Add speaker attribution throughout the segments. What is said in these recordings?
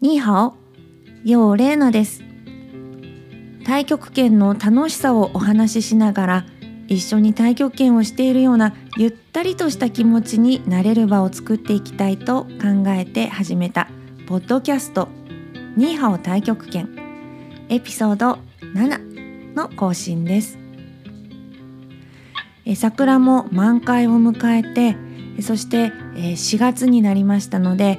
Speaker 1: ニーハオ、ヨーレーナです。太極拳の楽しさをお話ししながら、一緒に太極拳をしているようなゆったりとした気持ちになれる場を作っていきたいと考えて始めたポッドキャストニーハオ太極拳エピソード7の更新です。桜も満開を迎えてそしてえ4月になりましたので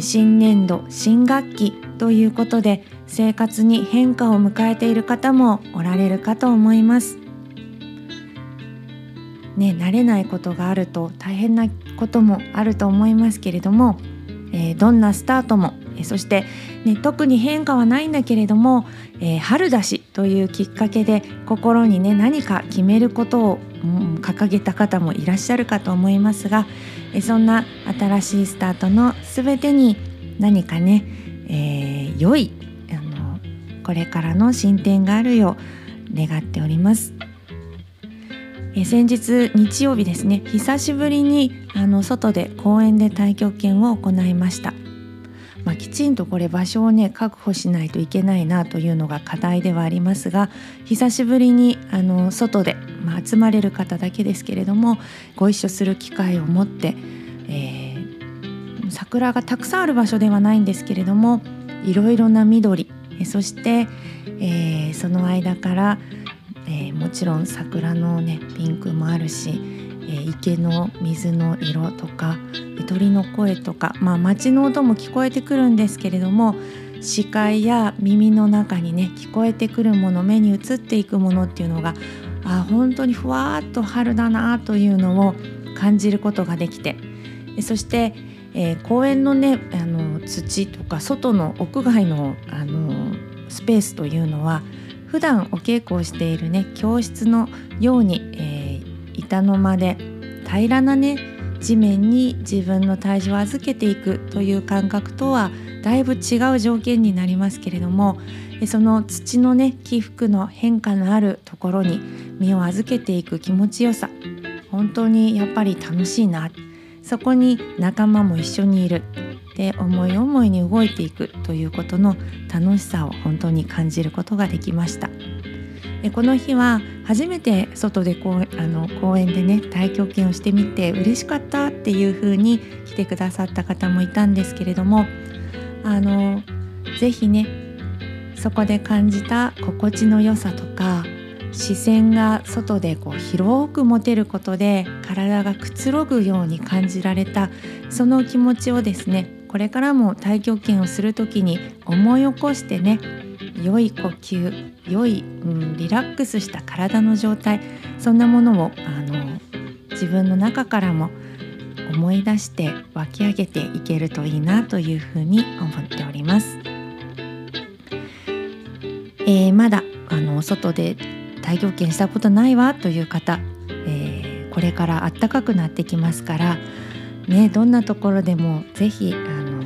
Speaker 1: 新年度新学期ということで生活に変化を迎えている方もおられるかと思います。ね、慣れないことがあると大変なこともあると思いますけれども、えーどんなスタートもえそして、ね、特に変化はないんだけれども、えー春だしというきっかけで心にね何か決めることを、うん掲げた方もいらっしゃるかと思いますが、えそんな新しいスタートの全てに何かね、えー良いあのこれからの進展があるよう願っております。え先日日曜日ですね久しぶりにあの外で公園で太極拳を行いました、まあ、きちんとこれ場所をね確保しないといけないなというのが課題ではありますが久しぶりにあの外で、まあ、集まれる方だけですけれどもご一緒する機会を持って、えー桜がたくさんある場所ではないんですけれどもいろいろな緑そして、えーその間からえーもちろん桜のねピンクもあるし、ー池の水の色とか鳥の声とか、まあ、街の音も聞こえてくるんですけれども視界や耳の中にね聞こえてくるもの目に映っていくものっていうのがあ本当にふわーっと春だなというのを感じることができてそして、えー公園のねあの土とか外の屋外のあのスペースというのは普段お稽古をしているね教室のように、えー板の間で平らなね地面に自分の体重を預けていくという感覚とはだいぶ違う条件になりますけれどもその土のね起伏の変化のあるところに身を預けていく気持ちよさ。本当にやっぱり楽しいな。そこに仲間も一緒にいる。で思い思いに動いていく。ということの楽しさを本当に感じることができました。この日は初めて外でこうあの公園でね太極拳をしてみて嬉しかったっていう風に来てくださった方もいたんですけれどもあのぜひねそこで感じた心地の良さとか視線が外でこう広く持てることで体がくつろぐように感じられたその気持ちをですねこれからも太極拳をする時に思い起こしてね良い呼吸良い、うん、リラックスした体の状態そんなものをあの自分の中からも思い出して湧き上げていけるといいなというふうに思っております。えーまだあの外で太極拳したことないわという方、えーこれから暖かくなってきますから、ね、どんなところでもぜひあの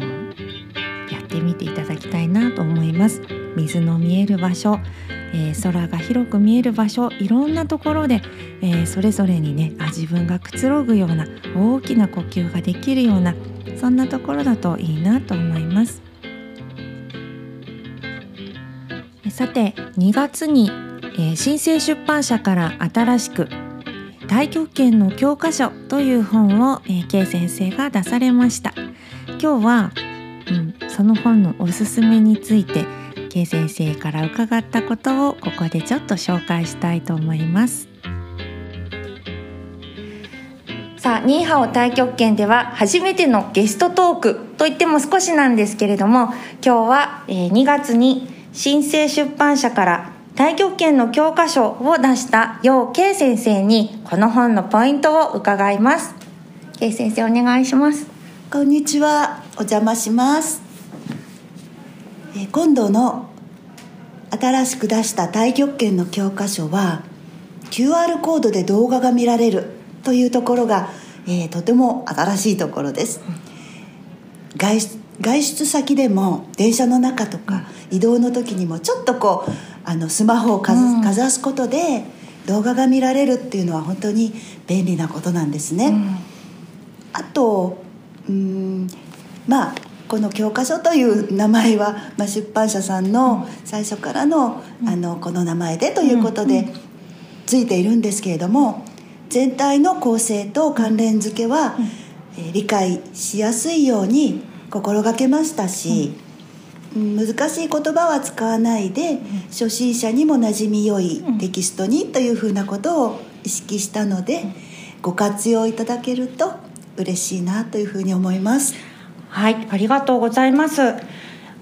Speaker 1: やってみていただきたいなと思います。水の見える場所、えー空が広く見える場所いろんなところで、えーそれぞれにねあ自分がくつろぐような大きな呼吸ができるようなそんなところだといいなと思います。さて2月に、えー新生出版社から新しく「太極拳の教科書」という本を、えー、K 先生が出されました。今日は、うん、その本のおすすめについて K 先生から伺ったことをここでちょっと紹介したいと思います。さあ、ニーハオ太極拳では初めてのゲストトークといっても少しなんですけれども、今日は、えー2月に新生出版社から太極拳の教科書を出した楊慶先生にこの本のポイントを伺います。慶先生お願いします。
Speaker 2: こんにちは、お邪魔します。えー今度の新しく出した太極拳の教科書は QR コードで動画が見られるというところが、えーとても新しいところです。外出外出先でも電車の中とか移動の時にもちょっとこうあのスマホをかざ,、
Speaker 1: うん
Speaker 2: かざすことで動画が見られるっていうのは本当に便利なことなんですね。あとうーんまあこの教科書という名前は、まあ、出版社さんの最初からの,、あのこの名前でということでついているんですけれども全体の構成と関連付けは、え理解しやすいように心がけましたし、難しい言葉は使わないで、初心者にも馴染みよいテキストにというふうなことを意識したので、ご活用いただけると嬉しいなというふうに思います
Speaker 1: はいありがとうございます。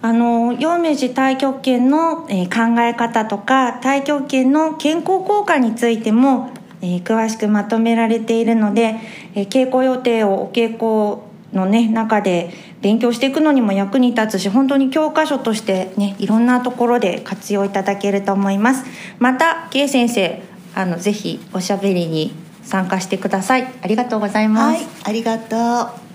Speaker 1: あの陽明寺太極拳の、えー、考え方とか太極拳の健康効果についても、えー、詳しくまとめられているので、えー、稽古予定をお稽古のね中で勉強していくのにも役に立つし本当に教科書としてねいろんなところで活用いただけると思います。また K 先生あのぜひおしゃべりに参加してください。ありがとうございます、はい、
Speaker 2: ありがとう。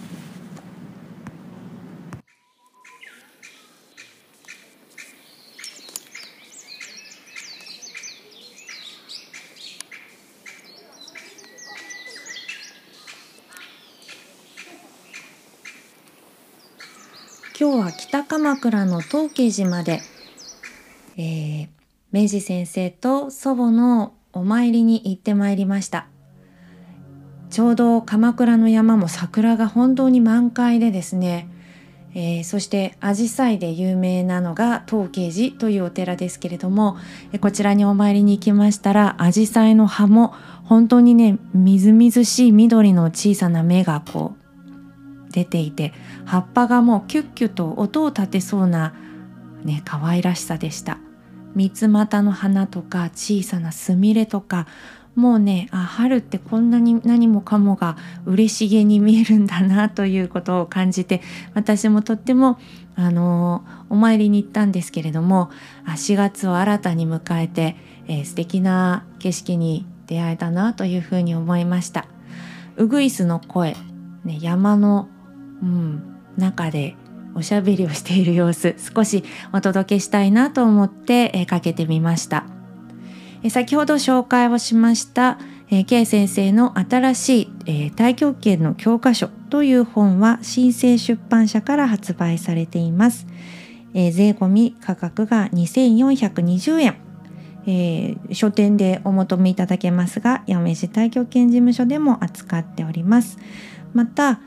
Speaker 1: 今日は北鎌倉の東慶寺まで、えー、明治先生と祖母のお参りに行ってまいりました。ちょうど鎌倉の山も桜が本当に満開でですね、えー、そして紫陽花で有名なのが東慶寺というお寺ですけれどもこちらにお参りに行きましたら紫陽花の葉も本当にねみずみずしい緑の小さな芽がこう出ていて葉っぱがもうキュッキュと音を立てそうなね可愛らしさでした三つ股の花とか小さなすみれとかもうねあ春ってこんなに何もかもが嬉しげに見えるんだなということを感じて私もとってもあのお参りに行ったんですけれども4月を新たに迎えて、えー、素敵な景色に出会えたなというふうに思いました。ウグイスの声、ね、山の、うん、中でおしゃべりをしている様子少しお届けしたいなと思って、かけてみました。先ほど紹介をしました、K 先生の新しい、太極拳の教科書という本は新生出版社から発売されています。税込み価格が2420円。えー、書店でお求めいただけますが、八女市太極拳事務所でも扱っております。また、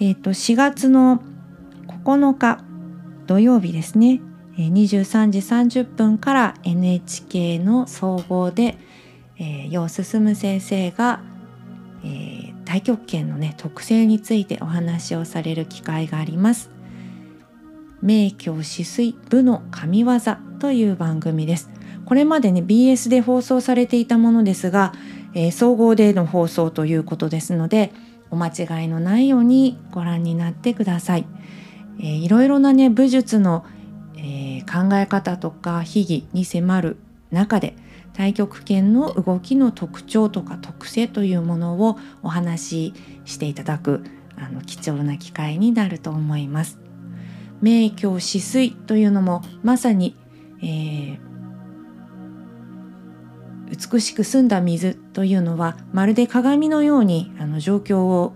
Speaker 1: えーと、4月の9日土曜日ですね、23時30分から NHK の総合で、えー、楊進先生が、えー、太極拳のね特性についてお話をされる機会があります。名教止水部の神業という番組です。これまでね BS で放送されていたものですが、えー、総合での放送ということですのでお間違いのないようにご覧になってください。えー、いろいろなね武術のえー、考え方とか秘技に迫る中で太極拳の動きの特徴とか特性というものをお話ししていただくあの貴重な機会になると思います。名教止水というのもまさに、えー、美しく澄んだ水というのはまるで鏡のようにあの状況を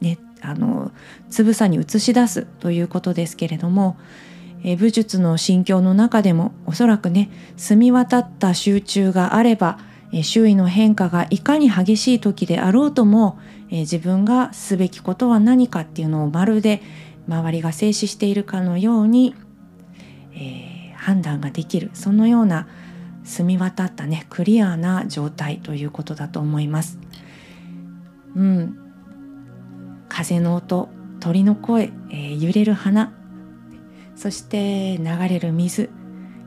Speaker 1: ね、あのつぶさに映し出すということですけれどもえ武術の心境の中でもおそらくね澄み渡った集中があれば、え周囲の変化がいかに激しい時であろうとも、え自分がすべきことは何かっていうのをまるで周りが静止しているかのように、えー、判断ができるそのような澄み渡ったねクリアな状態ということだと思います。うん、風の音鳥の声、えー、揺れる花。そして流れる水、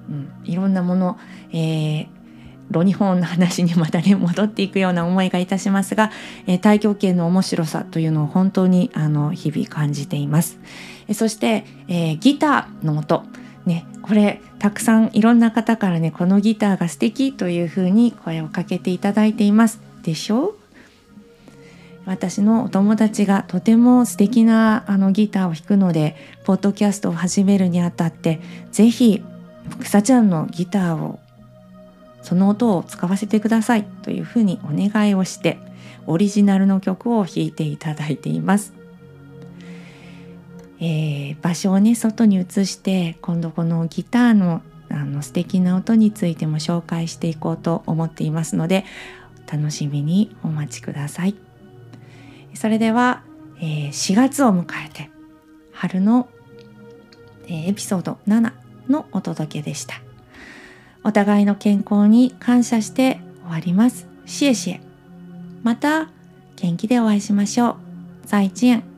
Speaker 1: うん、いろんなもの、えー、ロニホンの話にまたね戻っていくような思いがいたしますが、えー、太極拳の面白さというのを本当にあの日々感じています。えー、そして、えー、ギターの音。ね、これたくさんいろんな方からねこのギターが素敵というふうに声をかけていただいていますでしょ？う私のお友達がとても素敵なあのギターを弾くのでポッドキャストを始めるにあたってぜひ草ちゃんのギターをその音を使わせてくださいというふうにお願いをしてオリジナルの曲を弾いていただいています。えー、場所をね外に移して今度このギターのあの素敵な音についても紹介していこうと思っていますので楽しみにお待ちください。それでは、えー、4月を迎えて春の、えー、エピソード7のお届けでした。お互いの健康に感謝して終わります。シエシエ。また元気でお会いしましょう。再见。